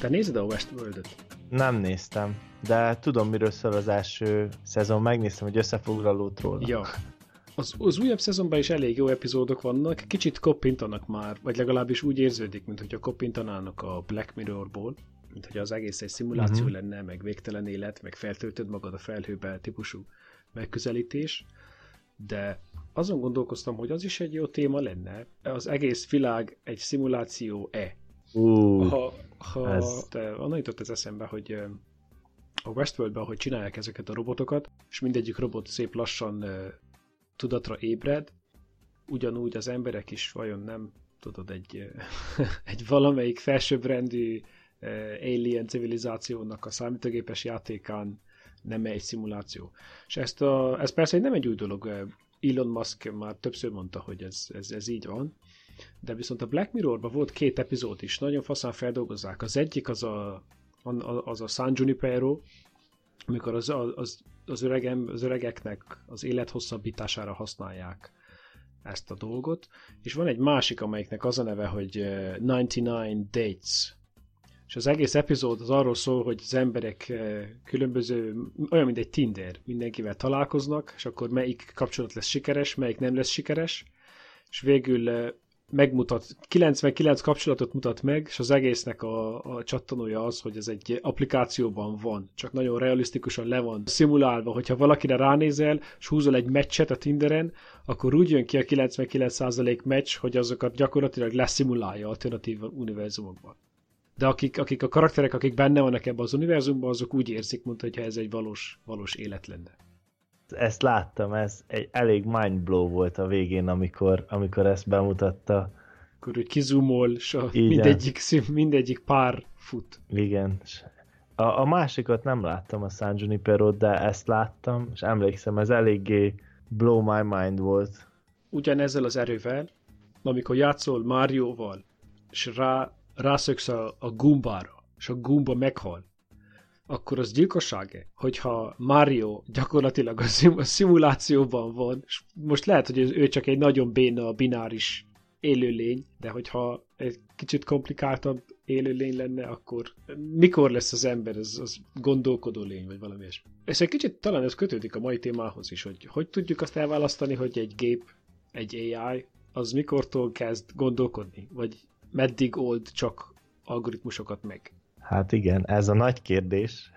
Te nézed a Westworld-öt? Nem néztem, de tudom, miről szól az első szezon. Megnéztem, hogy összefoglalót róla. Ja. Az, az újabb szezonban is elég jó epizódok vannak, kicsit koppintanak már, vagy legalábbis úgy érződik, mint hogyha koppintanának a Black Mirrorból, mint hogy az egész egy szimuláció uh-huh. lenne, meg végtelen élet, meg feltöltöd magad a felhőbe típusú megközelítés, de azon gondolkoztam, hogy az is egy jó téma lenne. Az egész világ egy szimuláció-e? Uh, ha, ha ez... te, onnan jutott ez eszembe, hogy a Westworldben, hogy csinálják ezeket a robotokat, és mindegyik robot szép lassan uh, tudatra ébred, ugyanúgy az emberek is vajon nem, tudod, egy, egy valamelyik felsőbbrendű uh, alien civilizációnak a számítógépes játékán nem egy szimuláció. És ezt a, ez persze nem egy új dolog, Elon Musk már többször mondta, hogy ez, ez, ez így van, de viszont a Black Mirrorban volt két epizód is, nagyon faszán feldolgozzák. Az egyik az a, az a San Junipero, amikor az, az, az, öregem, az öregeknek az élet hosszabbítására használják ezt a dolgot, és van egy másik, amelyiknek az a neve, hogy 99 Dates, és az egész epizód az arról szól, hogy az emberek eh, különböző, olyan, mint egy Tinder, mindenkivel találkoznak, és akkor melyik kapcsolat lesz sikeres, melyik nem lesz sikeres, és végül eh, megmutat, 99 kapcsolatot mutat meg, és az egésznek a, a csattanója az, hogy ez egy applikációban van, csak nagyon realisztikusan le van szimulálva, hogyha valakire ránézel, és húzol egy meccset a Tinderen, akkor úgy jön ki a 99% meccs, hogy azokat gyakorlatilag leszimulálja alternatív univerzumokban de akik, akik a karakterek, akik benne vannak ebben az univerzumban, azok úgy érzik, mint ez egy valós, valós élet lenne. Ezt láttam, ez egy elég mindblow volt a végén, amikor, amikor ezt bemutatta. Akkor úgy kizumol, és a mindegyik, mindegyik pár fut. Igen. A, a másikat nem láttam, a San junipero de ezt láttam, és emlékszem, ez eléggé blow my mind volt. Ugyanezzel az erővel, amikor játszol Márióval, és rá rászöksz a, a gumbára, és a gumba meghal, akkor az gyilkosság-e? Hogyha Mario gyakorlatilag a, szim- a szimulációban van, és most lehet, hogy ő csak egy nagyon béna bináris élőlény, de hogyha egy kicsit komplikáltabb élőlény lenne, akkor mikor lesz az ember az, az gondolkodó lény, vagy valami ilyesmi. Ez egy kicsit talán ez kötődik a mai témához is, hogy hogy tudjuk azt elválasztani, hogy egy gép, egy AI, az mikortól kezd gondolkodni, vagy meddig old csak algoritmusokat meg? Hát igen, ez a nagy kérdés.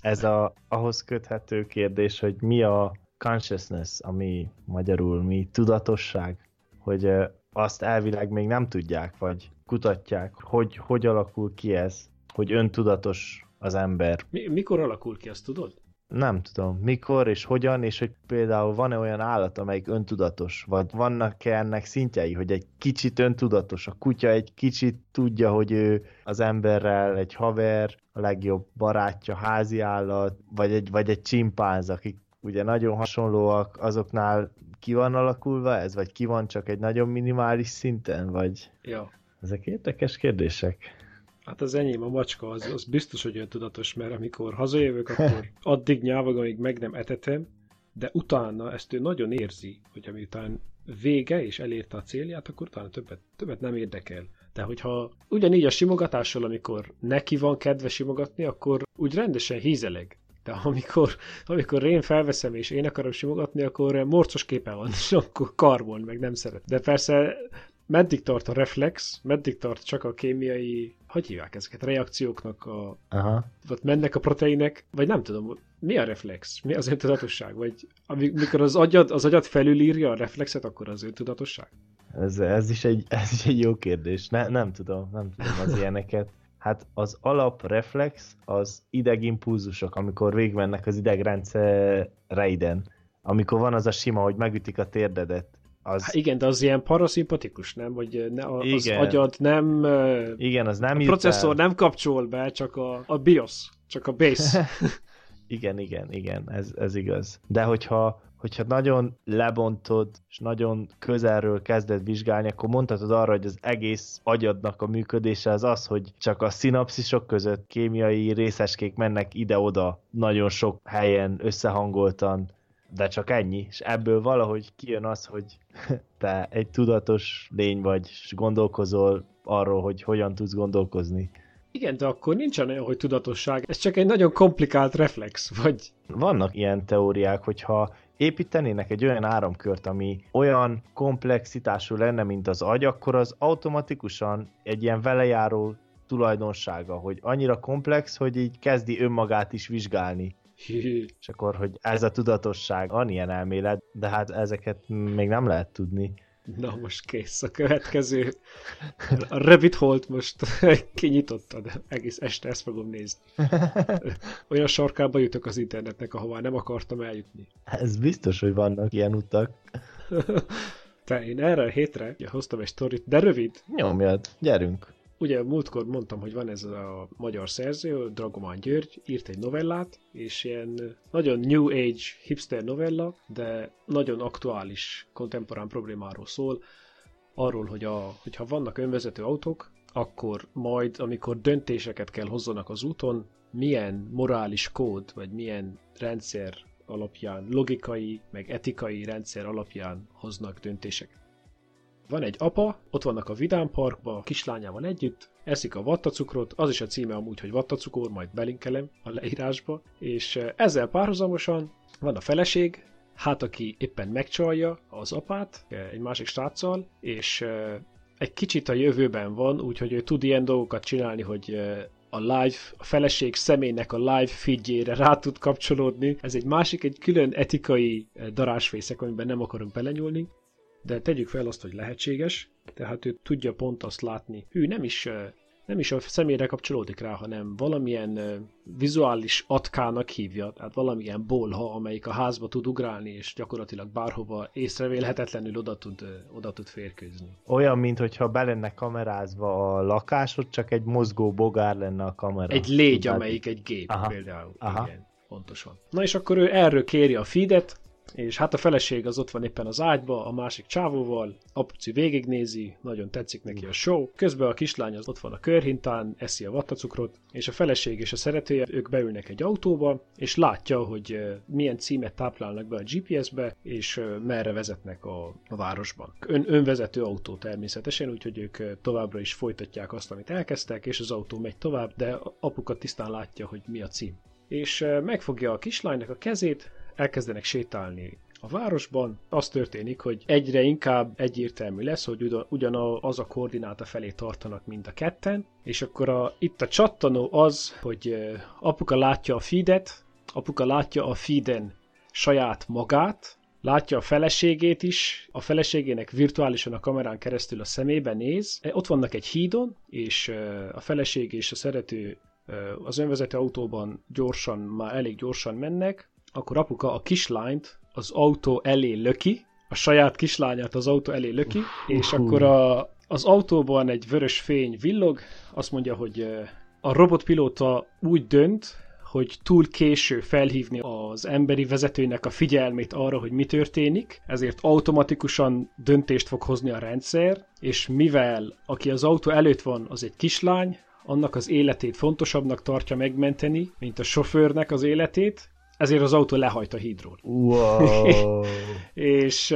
ez a ahhoz köthető kérdés, hogy mi a consciousness, ami magyarul mi tudatosság, hogy azt elvileg még nem tudják, vagy kutatják, hogy hogy alakul ki ez, hogy öntudatos az ember. Mi, mikor alakul ki, azt tudod? Nem tudom, mikor és hogyan, és hogy például van-e olyan állat, amelyik öntudatos, vagy vannak-e ennek szintjei, hogy egy kicsit öntudatos, a kutya egy kicsit tudja, hogy ő az emberrel egy haver, a legjobb barátja, házi állat, vagy egy, vagy egy csimpánz, akik ugye nagyon hasonlóak, azoknál ki van alakulva ez, vagy ki van csak egy nagyon minimális szinten, vagy... Ja. Ezek érdekes kérdések. Hát az enyém, a macska, az, az biztos, hogy olyan tudatos, mert amikor hazajövök, akkor addig nyávog, amíg meg nem etetem, de utána ezt ő nagyon érzi, hogy amiután vége és elérte a célját, akkor utána többet, többet nem érdekel. De hogyha ugyanígy a simogatással, amikor neki van kedve simogatni, akkor úgy rendesen hízeleg. De amikor, amikor én felveszem és én akarom simogatni, akkor morcos képe van, és akkor karbon, meg nem szeret. De persze meddig tart a reflex, meddig tart csak a kémiai, hogy hívják ezeket, reakcióknak a... Aha. Vagy mennek a proteinek, vagy nem tudom, mi a reflex? Mi az öntudatosság? Vagy amikor az agyad, az agyad felülírja a reflexet, akkor az öntudatosság? Ez, ez, is egy, ez is egy jó kérdés. Ne, nem tudom, nem tudom az ilyeneket. Hát az alapreflex az idegimpulzusok, amikor végigmennek az idegrendszereiden. Amikor van az a sima, hogy megütik a térdedet az... Há, igen, de az ilyen paraszimpatikus, nem? Vagy ne, az igen. agyad nem... Igen, az nem A processzor el. nem kapcsol be, csak a, a BIOS, csak a base. igen, igen, igen, ez, ez igaz. De hogyha hogyha nagyon lebontod, és nagyon közelről kezded vizsgálni, akkor mondhatod arra, hogy az egész agyadnak a működése az az, hogy csak a szinapszisok között kémiai részeskék mennek ide-oda nagyon sok helyen összehangoltan, de csak ennyi, és ebből valahogy kijön az, hogy te egy tudatos lény vagy, és gondolkozol arról, hogy hogyan tudsz gondolkozni. Igen, de akkor nincsen olyan, hogy tudatosság. Ez csak egy nagyon komplikált reflex, vagy... Vannak ilyen teóriák, hogyha építenének egy olyan áramkört, ami olyan komplexitású lenne, mint az agy, akkor az automatikusan egy ilyen velejáró tulajdonsága, hogy annyira komplex, hogy így kezdi önmagát is vizsgálni. És akkor, hogy ez a tudatosság, van ilyen elmélet, de hát ezeket még nem lehet tudni. Na most kész a következő. A Rabbit Holt most kinyitottad, egész este ezt fogom nézni. Olyan sarkába jutok az internetnek, ahová nem akartam eljutni. Ez biztos, hogy vannak ilyen utak. Te, én erre a hétre hoztam egy sztorit, de rövid. Nyomjad, gyerünk ugye múltkor mondtam, hogy van ez a magyar szerző, Dragomán György, írt egy novellát, és ilyen nagyon new age hipster novella, de nagyon aktuális, kontemporán problémáról szól, arról, hogy a, hogyha vannak önvezető autók, akkor majd, amikor döntéseket kell hozzanak az úton, milyen morális kód, vagy milyen rendszer alapján, logikai, meg etikai rendszer alapján hoznak döntéseket. Van egy apa, ott vannak a Vidám Parkba, a kislányával együtt, eszik a vattacukrot, az is a címe amúgy, hogy vattacukor, majd belinkelem a leírásba, és ezzel párhuzamosan van a feleség, hát aki éppen megcsalja az apát egy másik sráccal, és egy kicsit a jövőben van, úgyhogy ő tud ilyen dolgokat csinálni, hogy a live, a feleség személynek a live feedjére rá tud kapcsolódni. Ez egy másik, egy külön etikai darásfészek, amiben nem akarunk belenyúlni de tegyük fel azt, hogy lehetséges, tehát ő tudja pont azt látni. Ő nem is nem is a személyre kapcsolódik rá, hanem valamilyen vizuális atkának hívja, tehát valamilyen bolha, amelyik a házba tud ugrálni, és gyakorlatilag bárhova észrevélhetetlenül oda tud, oda tud férkőzni. Olyan, mintha be lenne kamerázva a lakásod, csak egy mozgó bogár lenne a kamera. Egy légy, amelyik egy gép Aha. például. Aha. Igen, pontosan. Na és akkor ő erről kéri a feedet, és hát a feleség az ott van éppen az ágyba, a másik csávóval, apuci végignézi, nagyon tetszik neki a show, közben a kislány az ott van a körhintán, eszi a vattacukrot, és a feleség és a szeretője, ők beülnek egy autóba, és látja, hogy milyen címet táplálnak be a GPS-be, és merre vezetnek a, a városban. Ön, önvezető autó természetesen, úgyhogy ők továbbra is folytatják azt, amit elkezdtek, és az autó megy tovább, de apuka tisztán látja, hogy mi a cím. És megfogja a kislánynak a kezét, elkezdenek sétálni a városban. Az történik, hogy egyre inkább egyértelmű lesz, hogy ugyan az a koordináta felé tartanak mind a ketten, és akkor a, itt a csattanó az, hogy apuka látja a feedet, apuka látja a feeden saját magát, látja a feleségét is, a feleségének virtuálisan a kamerán keresztül a szemébe néz. E, ott vannak egy hídon, és a feleség és a szerető az önvezető autóban gyorsan, már elég gyorsan mennek, akkor apuka a kislányt az autó elé löki, a saját kislányát az autó elé löki, és akkor a, az autóban egy vörös fény villog, azt mondja, hogy a robotpilóta úgy dönt, hogy túl késő felhívni az emberi vezetőnek a figyelmét arra, hogy mi történik, ezért automatikusan döntést fog hozni a rendszer, és mivel aki az autó előtt van, az egy kislány, annak az életét fontosabbnak tartja megmenteni, mint a sofőrnek az életét, ezért az autó lehajt a hídról. Wow. és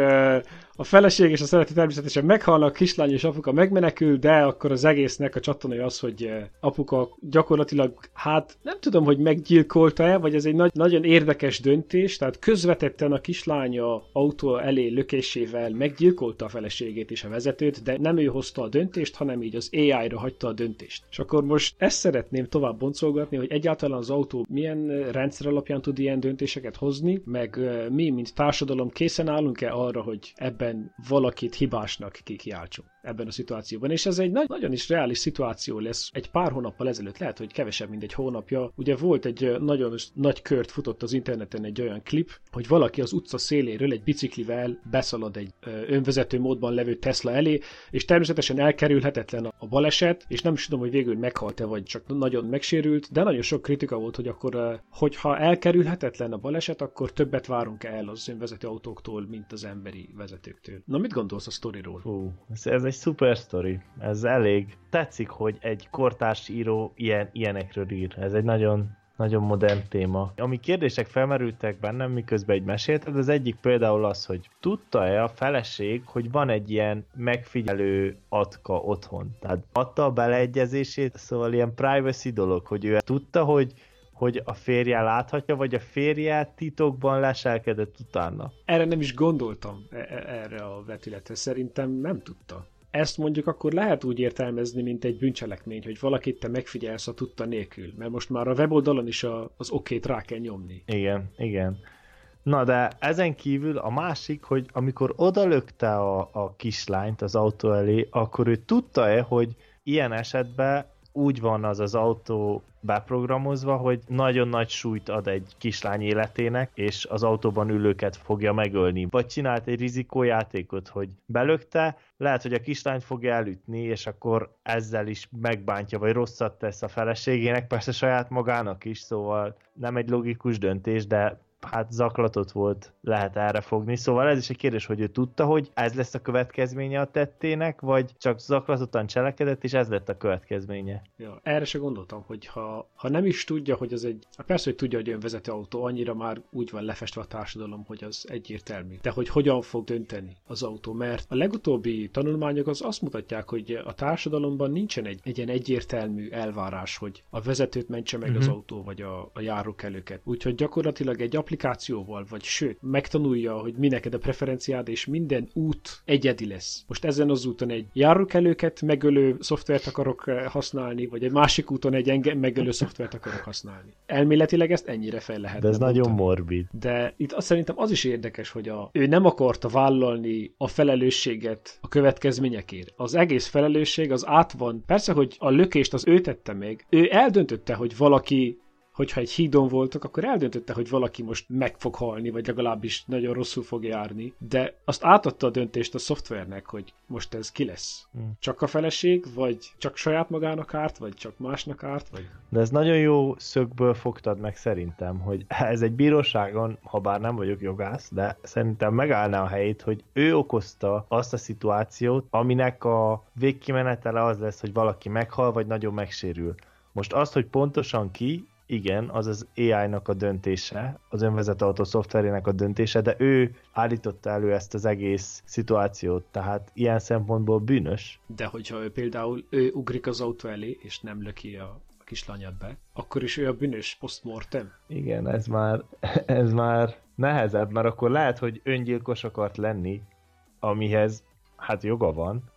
a feleség és a szerető természetesen a kislány és apuka megmenekül, de akkor az egésznek a csattanója az, hogy apuka gyakorlatilag, hát nem tudom, hogy meggyilkolta-e, vagy ez egy nagy, nagyon érdekes döntés, tehát közvetetten a kislánya autó elé lökésével meggyilkolta a feleségét és a vezetőt, de nem ő hozta a döntést, hanem így az AI-ra hagyta a döntést. És akkor most ezt szeretném tovább boncolgatni, hogy egyáltalán az autó milyen rendszer alapján tud ilyen döntéseket hozni, meg mi, mint társadalom készen állunk-e arra, hogy ebben ebben valakit hibásnak kikiáltsunk ebben a szituációban. És ez egy nagy, nagyon is reális szituáció lesz. Egy pár hónappal ezelőtt, lehet, hogy kevesebb, mint egy hónapja, ugye volt egy nagyon nagy kört futott az interneten egy olyan klip, hogy valaki az utca széléről egy biciklivel beszalad egy önvezető módban levő Tesla elé, és természetesen elkerülhetetlen a baleset, és nem is tudom, hogy végül meghalt-e, vagy csak nagyon megsérült, de nagyon sok kritika volt, hogy akkor, hogyha elkerülhetetlen a baleset, akkor többet várunk el az önvezető autóktól, mint az emberi vezetőktől. Na, mit gondolsz a sztoriról? Hú, ez, egy szuper sztori. Ez elég. Tetszik, hogy egy kortárs író ilyen, ilyenekről ír. Ez egy nagyon nagyon modern téma. Ami kérdések felmerültek bennem, miközben egy mesélted, az egyik például az, hogy tudta-e a feleség, hogy van egy ilyen megfigyelő atka otthon? Tehát adta a beleegyezését, szóval ilyen privacy dolog, hogy ő tudta, hogy hogy a férje láthatja, vagy a férje titokban leselkedett utána. Erre nem is gondoltam, e- e- erre a vetületre. Szerintem nem tudta ezt mondjuk akkor lehet úgy értelmezni, mint egy bűncselekmény, hogy valakit te megfigyelsz a tudta nélkül, mert most már a weboldalon is a, az okét rá kell nyomni. Igen, igen. Na de ezen kívül a másik, hogy amikor odalökte a, a kislányt az autó elé, akkor ő tudta-e, hogy ilyen esetben úgy van az az autó beprogramozva, hogy nagyon nagy súlyt ad egy kislány életének, és az autóban ülőket fogja megölni. Vagy csinált egy rizikójátékot, hogy belökte, lehet, hogy a kislányt fogja elütni, és akkor ezzel is megbántja, vagy rosszat tesz a feleségének, persze saját magának is, szóval nem egy logikus döntés, de hát zaklatott volt, lehet erre fogni. Szóval ez is egy kérdés, hogy ő tudta, hogy ez lesz a következménye a tettének, vagy csak zaklatottan cselekedett, és ez lett a következménye. Ja, erre se gondoltam, hogy ha, ha nem is tudja, hogy az egy, persze, hogy tudja, hogy önvezető autó, annyira már úgy van lefestve a társadalom, hogy az egyértelmű. De hogy hogyan fog dönteni az autó, mert a legutóbbi tanulmányok az azt mutatják, hogy a társadalomban nincsen egy, egy ilyen egyértelmű elvárás, hogy a vezetőt mentse meg uh-huh. az mhm. autó, vagy a, a járókelőket. Úgyhogy gyakorlatilag egy applikációval, vagy sőt, megtanulja, hogy mi neked a preferenciád, és minden út egyedi lesz. Most ezen az úton egy járókelőket megölő szoftvert akarok eh, használni, vagy egy másik úton egy engem megölő szoftvert akarok használni. Elméletileg ezt ennyire fel lehet. De ez nagyon mondani. morbid. De itt azt szerintem az is érdekes, hogy a, ő nem akarta vállalni a felelősséget a következményekért. Az egész felelősség az át van. Persze, hogy a lökést az ő tette meg. Ő eldöntötte, hogy valaki hogyha egy hídon voltak, akkor eldöntötte, hogy valaki most meg fog halni, vagy legalábbis nagyon rosszul fog járni, de azt átadta a döntést a szoftvernek, hogy most ez ki lesz. Hmm. Csak a feleség, vagy csak saját magának árt, vagy csak másnak árt, vagy... De ez nagyon jó szögből fogtad meg szerintem, hogy ez egy bíróságon, ha bár nem vagyok jogász, de szerintem megállná a helyét, hogy ő okozta azt a szituációt, aminek a végkimenetele az lesz, hogy valaki meghal, vagy nagyon megsérül. Most azt, hogy pontosan ki, igen, az az AI-nak a döntése, az önvezető autó szoftverének a döntése, de ő állította elő ezt az egész szituációt, tehát ilyen szempontból bűnös. De hogyha ő például ő ugrik az autó elé, és nem löki a kislányat be, akkor is ő a bűnös postmortem. Igen, ez már, ez már nehezebb, mert akkor lehet, hogy öngyilkos akart lenni, amihez hát joga van,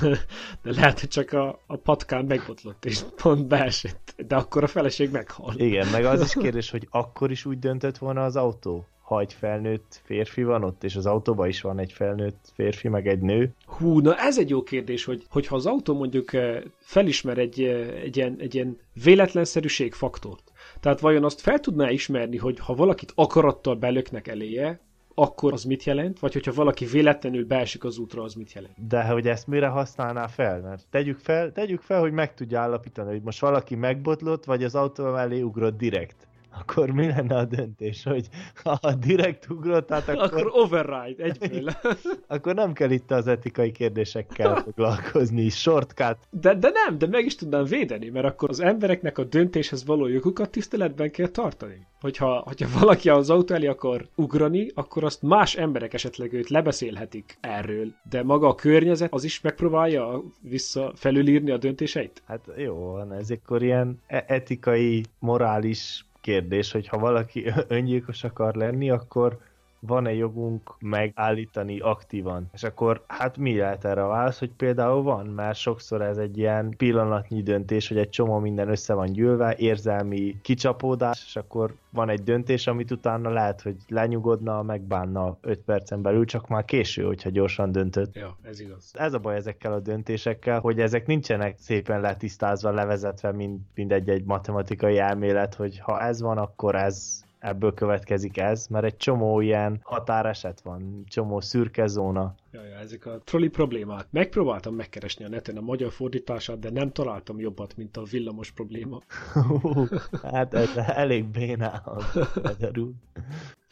de lehet, hogy csak a, a patkán megbotlott, és pont beesett. De akkor a feleség meghal. Igen, meg az is kérdés, hogy akkor is úgy döntött volna az autó? Ha egy felnőtt férfi van ott, és az autóban is van egy felnőtt férfi, meg egy nő. Hú, na ez egy jó kérdés, hogy, hogyha az autó mondjuk eh, felismer egy, eh, egy, ilyen, egy ilyen véletlenszerűség faktort, tehát vajon azt fel tudná ismerni, hogy ha valakit akarattal belöknek eléje, akkor az mit jelent, vagy hogyha valaki véletlenül beesik az útra, az mit jelent. De hogy ezt mire használná fel? Mert tegyük fel, tegyük fel, hogy meg tudja állapítani, hogy most valaki megbotlott, vagy az autó mellé ugrott direkt akkor mi lenne a döntés, hogy ha direkt ugrott, hát akkor... Akkor override, egyből. akkor nem kell itt az etikai kérdésekkel foglalkozni, shortcut. De, de nem, de meg is tudnám védeni, mert akkor az embereknek a döntéshez való jogukat tiszteletben kell tartani. Hogyha, hogyha valaki az autó elé akar ugrani, akkor azt más emberek esetleg őt lebeszélhetik erről, de maga a környezet az is megpróbálja vissza felülírni a döntéseit? Hát jó van, ez akkor ilyen e- etikai, morális kérdés, hogy ha valaki öngyilkos akar lenni, akkor van-e jogunk megállítani aktívan? És akkor hát mi lehet erre a válasz, hogy például van, mert sokszor ez egy ilyen pillanatnyi döntés, hogy egy csomó minden össze van gyűlve, érzelmi kicsapódás, és akkor van egy döntés, amit utána lehet, hogy lenyugodna, megbánna 5 percen belül, csak már késő, hogyha gyorsan döntött. Ja, ez igaz. Ez a baj ezekkel a döntésekkel, hogy ezek nincsenek szépen letisztázva, levezetve, mint, mint egy-egy matematikai elmélet, hogy ha ez van, akkor ez ebből következik ez, mert egy csomó ilyen határeset van, csomó szürke zóna. Ja, ja, ezek a trolli problémák. Megpróbáltam megkeresni a neten a magyar fordítását, de nem találtam jobbat, mint a villamos probléma. hát ez elég bénál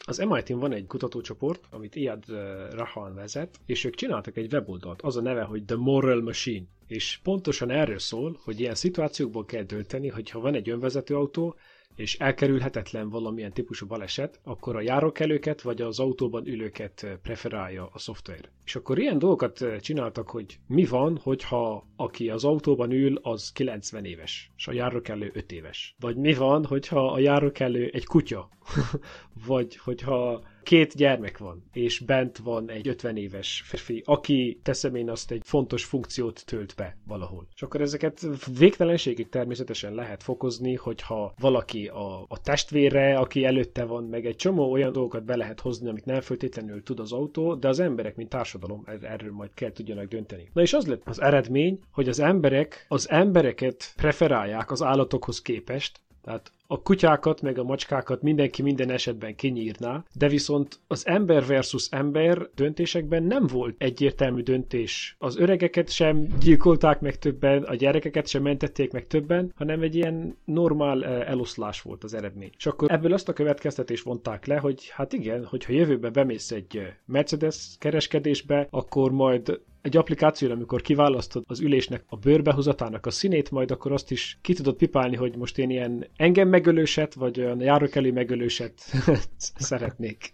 Az MIT-n van egy kutatócsoport, amit Iad Rahan vezet, és ők csináltak egy weboldalt. Az a neve, hogy The Moral Machine. És pontosan erről szól, hogy ilyen szituációkból kell dönteni, hogy ha van egy önvezető autó, és elkerülhetetlen valamilyen típusú baleset, akkor a járókelőket vagy az autóban ülőket preferálja a szoftver. És akkor ilyen dolgokat csináltak, hogy mi van, hogyha aki az autóban ül, az 90 éves, és a járókelő 5 éves. Vagy mi van, hogyha a járókelő egy kutya, vagy hogyha két gyermek van, és bent van egy 50 éves férfi, aki teszem én azt egy fontos funkciót tölt be valahol. És akkor ezeket végtelenségig természetesen lehet fokozni, hogyha valaki a, a testvére, aki előtte van, meg egy csomó olyan dolgokat be lehet hozni, amit nem feltétlenül tud az autó, de az emberek, mint társadalom, er-, erről majd kell tudjanak dönteni. Na és az lett az eredmény, hogy az emberek az embereket preferálják az állatokhoz képest, tehát a kutyákat, meg a macskákat mindenki minden esetben kinyírná, de viszont az ember versus ember döntésekben nem volt egyértelmű döntés. Az öregeket sem gyilkolták meg többen, a gyerekeket sem mentették meg többen, hanem egy ilyen normál eh, eloszlás volt az eredmény. És akkor ebből azt a következtetést vonták le, hogy hát igen, hogyha jövőben bemész egy eh, Mercedes kereskedésbe, akkor majd egy applikációra, amikor kiválasztod az ülésnek a bőrbehozatának a színét, majd akkor azt is ki tudod pipálni, hogy most én ilyen engem megölőset, vagy olyan járókelő megölőset szeretnék.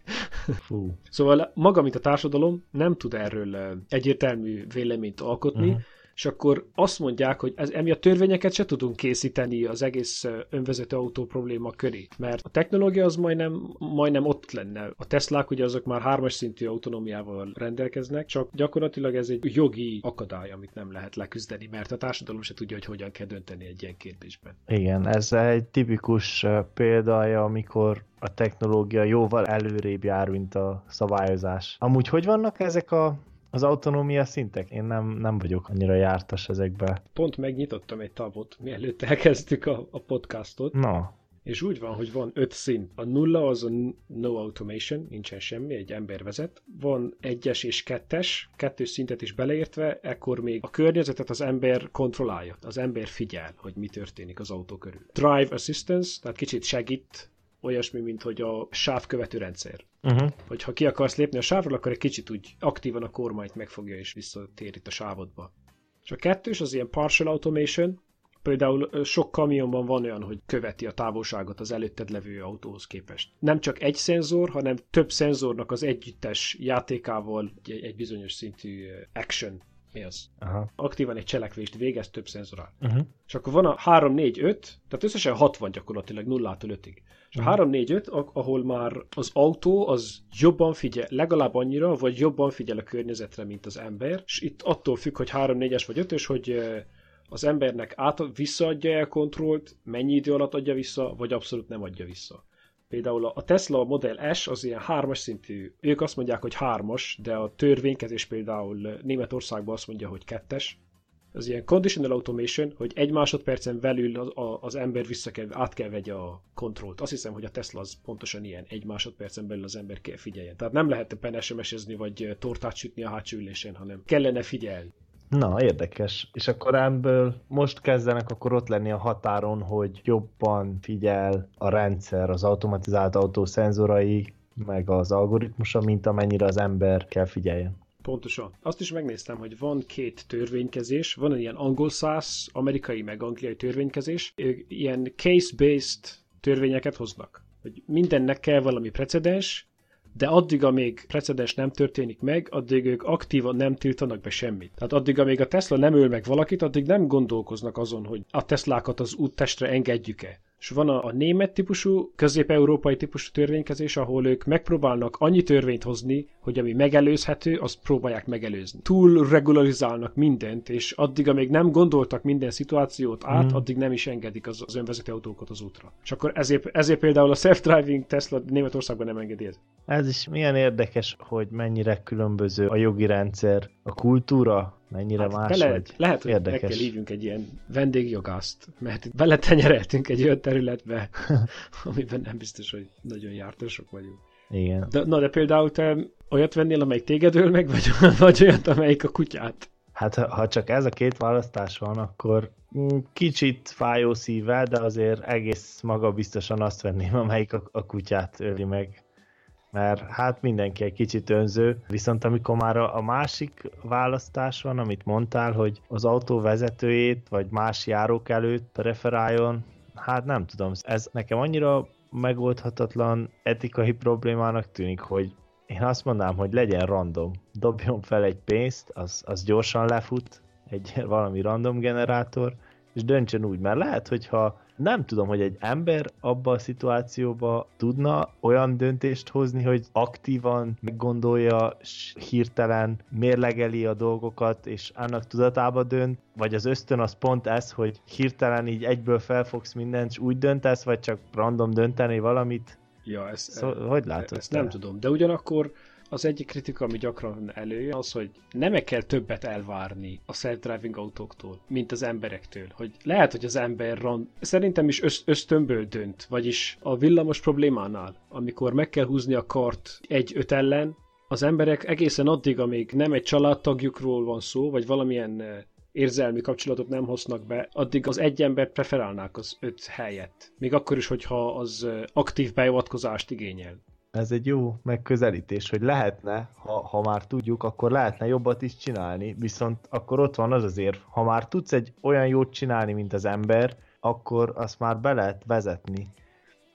Fú. Szóval maga, mint a társadalom nem tud erről egyértelmű véleményt alkotni, uh-huh és akkor azt mondják, hogy ez, emiatt törvényeket se tudunk készíteni az egész önvezető autó probléma köré, mert a technológia az majdnem, majdnem ott lenne. A Teslák ugye azok már hármas szintű autonómiával rendelkeznek, csak gyakorlatilag ez egy jogi akadály, amit nem lehet leküzdeni, mert a társadalom se tudja, hogy hogyan kell dönteni egy ilyen kérdésben. Igen, ez egy tipikus példája, amikor a technológia jóval előrébb jár, mint a szabályozás. Amúgy hogy vannak ezek a az autonómia szintek? Én nem, nem vagyok annyira jártas ezekbe. Pont megnyitottam egy tabot, mielőtt elkezdtük a, a podcastot. No. És úgy van, hogy van öt szint. A nulla az a no automation, nincsen semmi, egy ember vezet. Van egyes és kettes, kettős szintet is beleértve, ekkor még a környezetet az ember kontrollálja. Az ember figyel, hogy mi történik az autó körül. Drive assistance, tehát kicsit segít olyasmi, mint hogy a sávkövető rendszer. Uh-huh. Hogy ha ki akarsz lépni a sávról, akkor egy kicsit úgy aktívan a kormányt megfogja és visszatérít a sávodba. És a kettős az ilyen partial automation, Például sok kamionban van olyan, hogy követi a távolságot az előtted levő autóhoz képest. Nem csak egy szenzor, hanem több szenzornak az együttes játékával egy, egy bizonyos szintű action mi az? Aha. Aktívan egy cselekvést végez több szenzorál. Uh-huh. És akkor van a 3, 4, 5, tehát összesen 60 gyakorlatilag 0-tól 5-ig. És a 3, 4, 5, ahol már az autó az jobban figyel, legalább annyira, vagy jobban figyel a környezetre, mint az ember, és itt attól függ, hogy 3, 4-es vagy 5-ös, hogy az embernek át, visszaadja el kontrollt, mennyi idő alatt adja vissza, vagy abszolút nem adja vissza. Például a Tesla Model S az ilyen hármas szintű, ők azt mondják, hogy hármas, de a törvénykezés például Németországban azt mondja, hogy kettes. Az ilyen conditional automation, hogy egy másodpercen belül az, az ember vissza kell, át kell vegye a kontrollt. Azt hiszem, hogy a Tesla az pontosan ilyen, egy másodpercen belül az ember kell figyeljen. Tehát nem lehet ebben SMS-ezni, vagy tortát sütni a hátsó ülésen, hanem kellene figyelni. Na, érdekes. És akkor ebből most kezdenek akkor ott lenni a határon, hogy jobban figyel a rendszer, az automatizált autó szenzorai, meg az algoritmusa, mint amennyire az ember kell figyeljen. Pontosan. Azt is megnéztem, hogy van két törvénykezés, van egy ilyen angol száz, amerikai meg angliai törvénykezés, ilyen case-based törvényeket hoznak. Hogy mindennek kell valami precedens, de addig, amíg precedens nem történik meg, addig ők aktívan nem tiltanak be semmit. Tehát addig, amíg a Tesla nem öl meg valakit, addig nem gondolkoznak azon, hogy a Teslákat az úttestre engedjük-e és van a, a német típusú, közép-európai típusú törvénykezés, ahol ők megpróbálnak annyi törvényt hozni, hogy ami megelőzhető, azt próbálják megelőzni. Túl regularizálnak mindent, és addig, amíg nem gondoltak minden szituációt át, mm. addig nem is engedik az, az önvezető autókat az útra. És akkor ezért, ezért például a self-driving Tesla Németországban nem engedi ez. Ez is milyen érdekes, hogy mennyire különböző a jogi rendszer, a kultúra, mennyire hát más bele, vagy. Lehet, hogy Érdekes. meg kell hívjunk egy ilyen vendégjogászt, mert beletenyereltünk egy olyan területbe, amiben nem biztos, hogy nagyon jártasok vagyunk. Igen. De, na, de például te olyat vennél, amelyik téged öl meg, vagy, vagy olyat, amelyik a kutyát? Hát ha csak ez a két választás van, akkor mm, kicsit fájó szívvel, de azért egész maga biztosan azt venném, amelyik a, a kutyát öli meg mert hát mindenki egy kicsit önző, viszont amikor már a, másik választás van, amit mondtál, hogy az autó vezetőjét, vagy más járók előtt preferáljon, hát nem tudom, ez nekem annyira megoldhatatlan etikai problémának tűnik, hogy én azt mondanám, hogy legyen random. Dobjon fel egy pénzt, az, az gyorsan lefut, egy valami random generátor, és döntsön úgy, mert lehet, hogyha nem tudom, hogy egy ember abban a szituációban tudna olyan döntést hozni, hogy aktívan meggondolja, hirtelen mérlegeli a dolgokat, és annak tudatába dönt, vagy az ösztön az pont ez, hogy hirtelen így egyből felfogsz mindent, és úgy döntesz, vagy csak random dönteni valamit. Ja, ezt, szóval, hogy látod? Ezt te? nem tudom, de ugyanakkor az egyik kritika, ami gyakran előjön, az, hogy nem -e kell többet elvárni a self-driving autóktól, mint az emberektől. Hogy lehet, hogy az ember ron... szerintem is ösz- ösztönből dönt, vagyis a villamos problémánál, amikor meg kell húzni a kart egy-öt ellen, az emberek egészen addig, amíg nem egy családtagjukról van szó, vagy valamilyen érzelmi kapcsolatot nem hoznak be, addig az egy ember preferálnák az öt helyet. Még akkor is, hogyha az aktív beavatkozást igényel ez egy jó megközelítés, hogy lehetne, ha, ha már tudjuk, akkor lehetne jobbat is csinálni, viszont akkor ott van az az érv, ha már tudsz egy olyan jót csinálni, mint az ember, akkor azt már be lehet vezetni.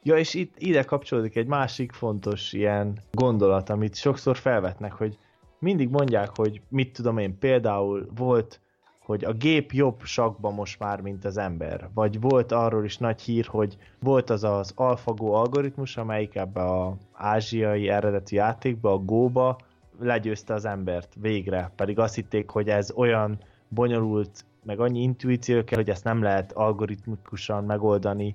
Ja, és itt ide kapcsolódik egy másik fontos ilyen gondolat, amit sokszor felvetnek, hogy mindig mondják, hogy mit tudom én, például volt hogy a gép jobb sakba most már, mint az ember. Vagy volt arról is nagy hír, hogy volt az az AlphaGo algoritmus, amelyik ebbe a ázsiai eredeti játékba, a Go-ba legyőzte az embert végre. Pedig azt hitték, hogy ez olyan bonyolult, meg annyi intuíció kell, hogy ezt nem lehet algoritmikusan megoldani,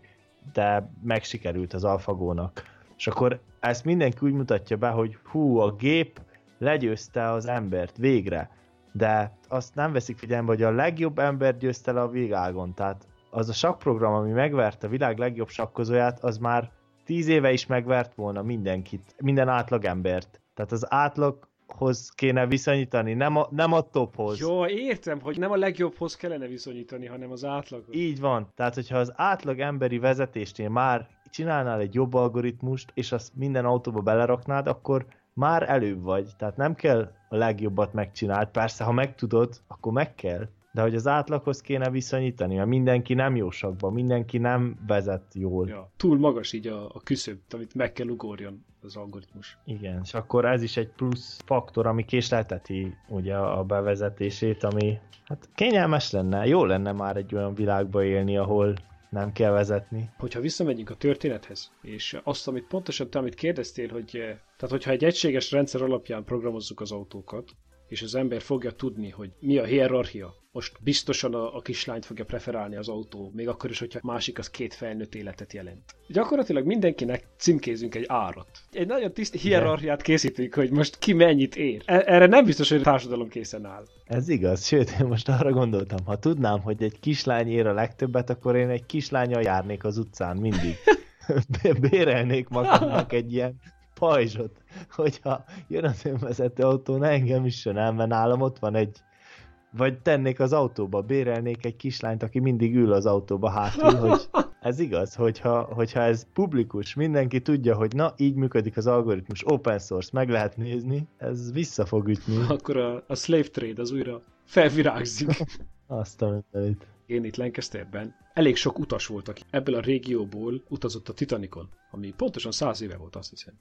de megsikerült az AlphaGo-nak. És akkor ezt mindenki úgy mutatja be, hogy hú, a gép legyőzte az embert végre de azt nem veszik figyelembe, hogy a legjobb ember győzte le a világon, tehát az a sakprogram, ami megverte a világ legjobb sakkozóját, az már tíz éve is megvert volna mindenkit, minden átlag embert. Tehát az átlaghoz kéne viszonyítani, nem a, nem a tophoz. Jó, értem, hogy nem a legjobbhoz kellene viszonyítani, hanem az átlaghoz. Így van. Tehát, hogyha az átlag emberi vezetésnél már csinálnál egy jobb algoritmust, és azt minden autóba beleraknád, akkor már előbb vagy, tehát nem kell a legjobbat megcsináld, persze, ha megtudod, akkor meg kell, de hogy az átlaghoz kéne viszonyítani, mert mindenki nem jó sakban, mindenki nem vezet jól. Ja, túl magas így a, a küszöb, amit meg kell ugorjon az algoritmus. Igen, és akkor ez is egy plusz faktor, ami késlelteti ugye a bevezetését, ami hát kényelmes lenne, jó lenne már egy olyan világba élni, ahol nem kell vezetni. Hogyha visszamegyünk a történethez, és azt, amit pontosan te, amit kérdeztél, hogy eh, tehát hogyha egy egységes rendszer alapján programozzuk az autókat, és az ember fogja tudni, hogy mi a hierarchia. Most biztosan a, a kislányt fogja preferálni az autó, még akkor is, hogyha másik az két felnőtt életet jelent. Gyakorlatilag mindenkinek címkézünk egy árat. Egy nagyon tiszt hierarchiát készítünk, hogy most ki mennyit ér. E- erre nem biztos, hogy a társadalom készen áll. Ez igaz, sőt, én most arra gondoltam, ha tudnám, hogy egy kislány ér a legtöbbet, akkor én egy kislányjal járnék az utcán mindig. Bérelnék magamnak egy ilyen pajzsot, hogyha jön az önvezető autó, ne engem is jön el, mert nálam ott van egy vagy tennék az autóba, bérelnék egy kislányt, aki mindig ül az autóba hátul, hogy ez igaz, hogyha, hogyha ez publikus, mindenki tudja, hogy na, így működik az algoritmus, open source, meg lehet nézni, ez vissza fog ütni. Akkor a, a slave trade az újra felvirágzik. Azt a mindenit. Én itt Lancasterben elég sok utas volt, aki ebből a régióból utazott a Titanicon, ami pontosan száz éve volt, azt hiszem.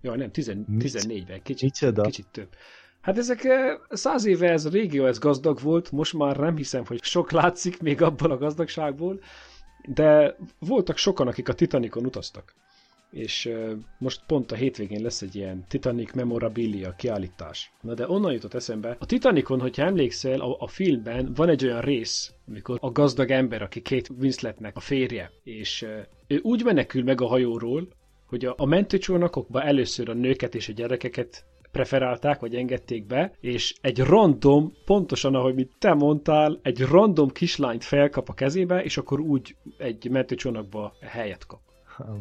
Jaj, nem, 14-ben, kicsit, kicsit több. Hát ezek eh, száz éve ez a régió, ez gazdag volt, most már nem hiszem, hogy sok látszik még abból a gazdagságból, de voltak sokan, akik a Titanicon utaztak. És uh, most pont a hétvégén lesz egy ilyen Titanic Memorabilia kiállítás. Na de onnan jutott eszembe, a Titanicon, hogyha emlékszel, a, a filmben van egy olyan rész, amikor a gazdag ember, aki Kate Winsletnek a férje, és uh, ő úgy menekül meg a hajóról, hogy a, a mentőcsónakokban először a nőket és a gyerekeket preferálták, vagy engedték be, és egy random, pontosan ahogy mit te mondtál, egy random kislányt felkap a kezébe, és akkor úgy egy mentőcsónakba helyet kap.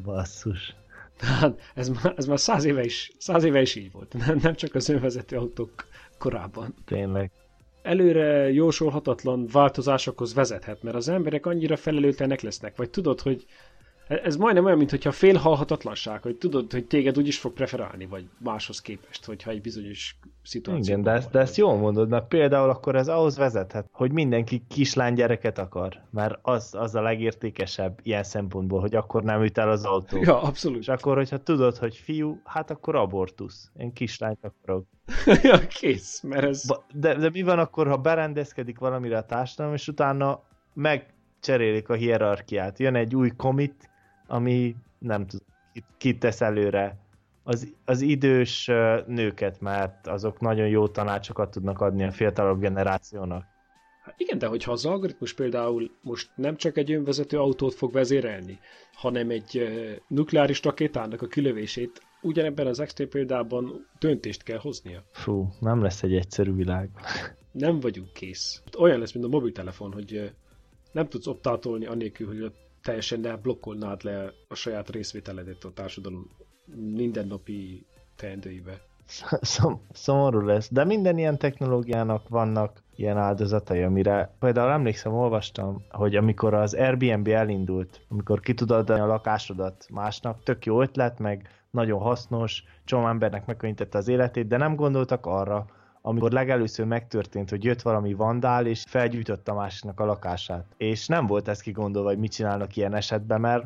Basszus. Tehát ez már, ez már száz, éve is, száz éve is így volt, nem, nem csak az önvezető autók korábban. Tényleg. Előre jósolhatatlan változásokhoz vezethet, mert az emberek annyira felelőtlenek lesznek, vagy tudod, hogy Ez majdnem olyan, mintha félhalhatatlanság, hogy tudod, hogy téged úgy is fog preferálni, vagy máshoz képest, hogyha egy bizonyos szituáció. Igen, de ezt, de ezt jól mondod, mert például akkor ez ahhoz vezethet, hogy mindenki kislánygyereket akar, mert az, az a legértékesebb ilyen szempontból, hogy akkor nem üt el az autó. Ja, abszolút. És akkor, hogyha tudod, hogy fiú, hát akkor abortusz. Én kislányt akarok. ja, kész, mert ez... De, de mi van akkor, ha berendezkedik valamire a társadalom, és utána megcserélik a hierarchiát. Jön egy új komit, ami nem tudom, kit tesz előre az, az idős nőket, mert azok nagyon jó tanácsokat tudnak adni a fiatalabb generációnak. Hát igen, de hogyha az algoritmus például most nem csak egy önvezető autót fog vezérelni, hanem egy nukleáris rakétának a kilövését, ugyanebben az extrém példában döntést kell hoznia. Fú, nem lesz egy egyszerű világ. Nem vagyunk kész. Olyan lesz, mint a mobiltelefon, hogy nem tudsz optátolni anélkül, hogy teljesen ne blokkolnád le a saját részvételedet a társadalom mindennapi teendőibe. Szom, szomorú lesz, de minden ilyen technológiának vannak ilyen áldozatai, amire például emlékszem, olvastam, hogy amikor az Airbnb elindult, amikor ki tudod adni a lakásodat másnak, tök jó ötlet, meg nagyon hasznos, csomó embernek megkönnyítette az életét, de nem gondoltak arra, amikor legelőször megtörtént, hogy jött valami vandál, és felgyújtotta a másiknak a lakását. És nem volt ez kigondolva, hogy mit csinálnak ilyen esetben, mert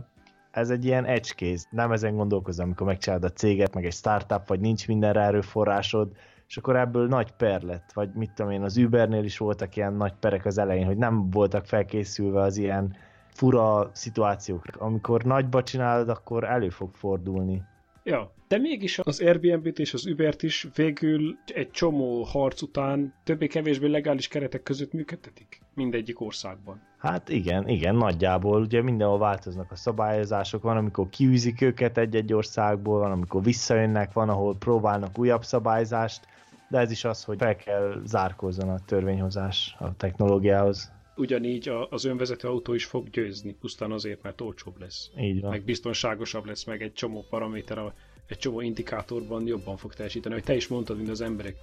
ez egy ilyen ecskéz. Nem ezen gondolkozom, amikor megcsinálod a céget, meg egy startup, vagy nincs mindenre erőforrásod, és akkor ebből nagy per lett, vagy mit tudom én, az Ubernél is voltak ilyen nagy perek az elején, hogy nem voltak felkészülve az ilyen fura szituációkra. Amikor nagyba csinálod, akkor elő fog fordulni. Ja, de mégis az Airbnb-t és az Ubert is végül egy csomó harc után többé-kevésbé legális keretek között működtetik mindegyik országban. Hát igen, igen, nagyjából. Ugye mindenhol változnak a szabályozások, van amikor kiűzik őket egy-egy országból, van amikor visszajönnek, van ahol próbálnak újabb szabályzást, de ez is az, hogy fel kell zárkózzon a törvényhozás a technológiához ugyanígy az önvezető autó is fog győzni, pusztán azért, mert olcsóbb lesz. Így van. Meg biztonságosabb lesz, meg egy csomó paraméter, egy csomó indikátorban jobban fog teljesíteni, hogy te is mondtad, mint az emberek.